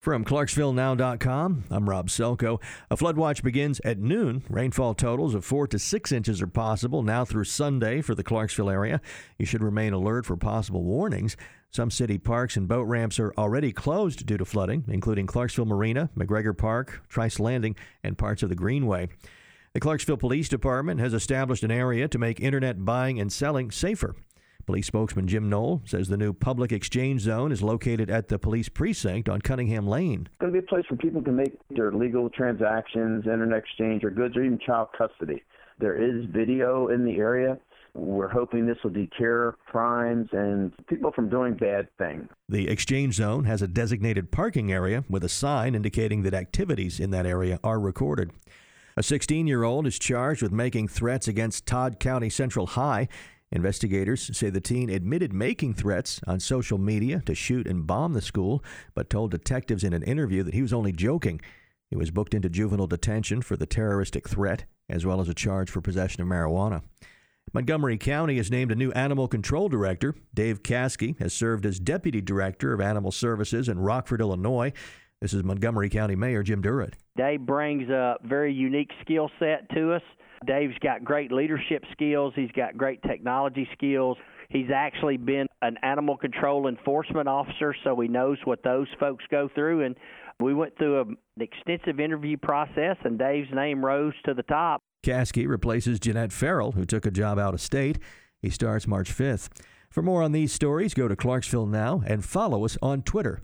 From ClarksvilleNow.com, I'm Rob Selko. A flood watch begins at noon. Rainfall totals of 4 to 6 inches are possible now through Sunday for the Clarksville area. You should remain alert for possible warnings. Some city parks and boat ramps are already closed due to flooding, including Clarksville Marina, McGregor Park, Trice Landing, and parts of the Greenway. The Clarksville Police Department has established an area to make internet buying and selling safer. Police spokesman Jim Knoll says the new public exchange zone is located at the police precinct on Cunningham Lane. It's going to be a place where people can make their legal transactions, internet exchange, or goods, or even child custody. There is video in the area. We're hoping this will deter crimes and people from doing bad things. The exchange zone has a designated parking area with a sign indicating that activities in that area are recorded. A 16 year old is charged with making threats against Todd County Central High. Investigators say the teen admitted making threats on social media to shoot and bomb the school, but told detectives in an interview that he was only joking. He was booked into juvenile detention for the terroristic threat, as well as a charge for possession of marijuana. Montgomery County has named a new animal control director. Dave Caskey has served as deputy director of animal services in Rockford, Illinois. This is Montgomery County Mayor Jim Durrett. Dave brings a very unique skill set to us. Dave's got great leadership skills, he's got great technology skills. He's actually been an animal control enforcement officer, so he knows what those folks go through. And we went through an extensive interview process, and Dave's name rose to the top. Caskey replaces Jeanette Farrell, who took a job out of state. He starts March 5th. For more on these stories, go to Clarksville Now and follow us on Twitter.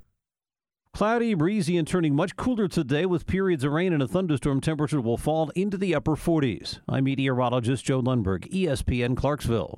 Cloudy, breezy, and turning much cooler today with periods of rain and a thunderstorm. Temperature will fall into the upper 40s. I'm meteorologist Joe Lundberg, ESPN Clarksville.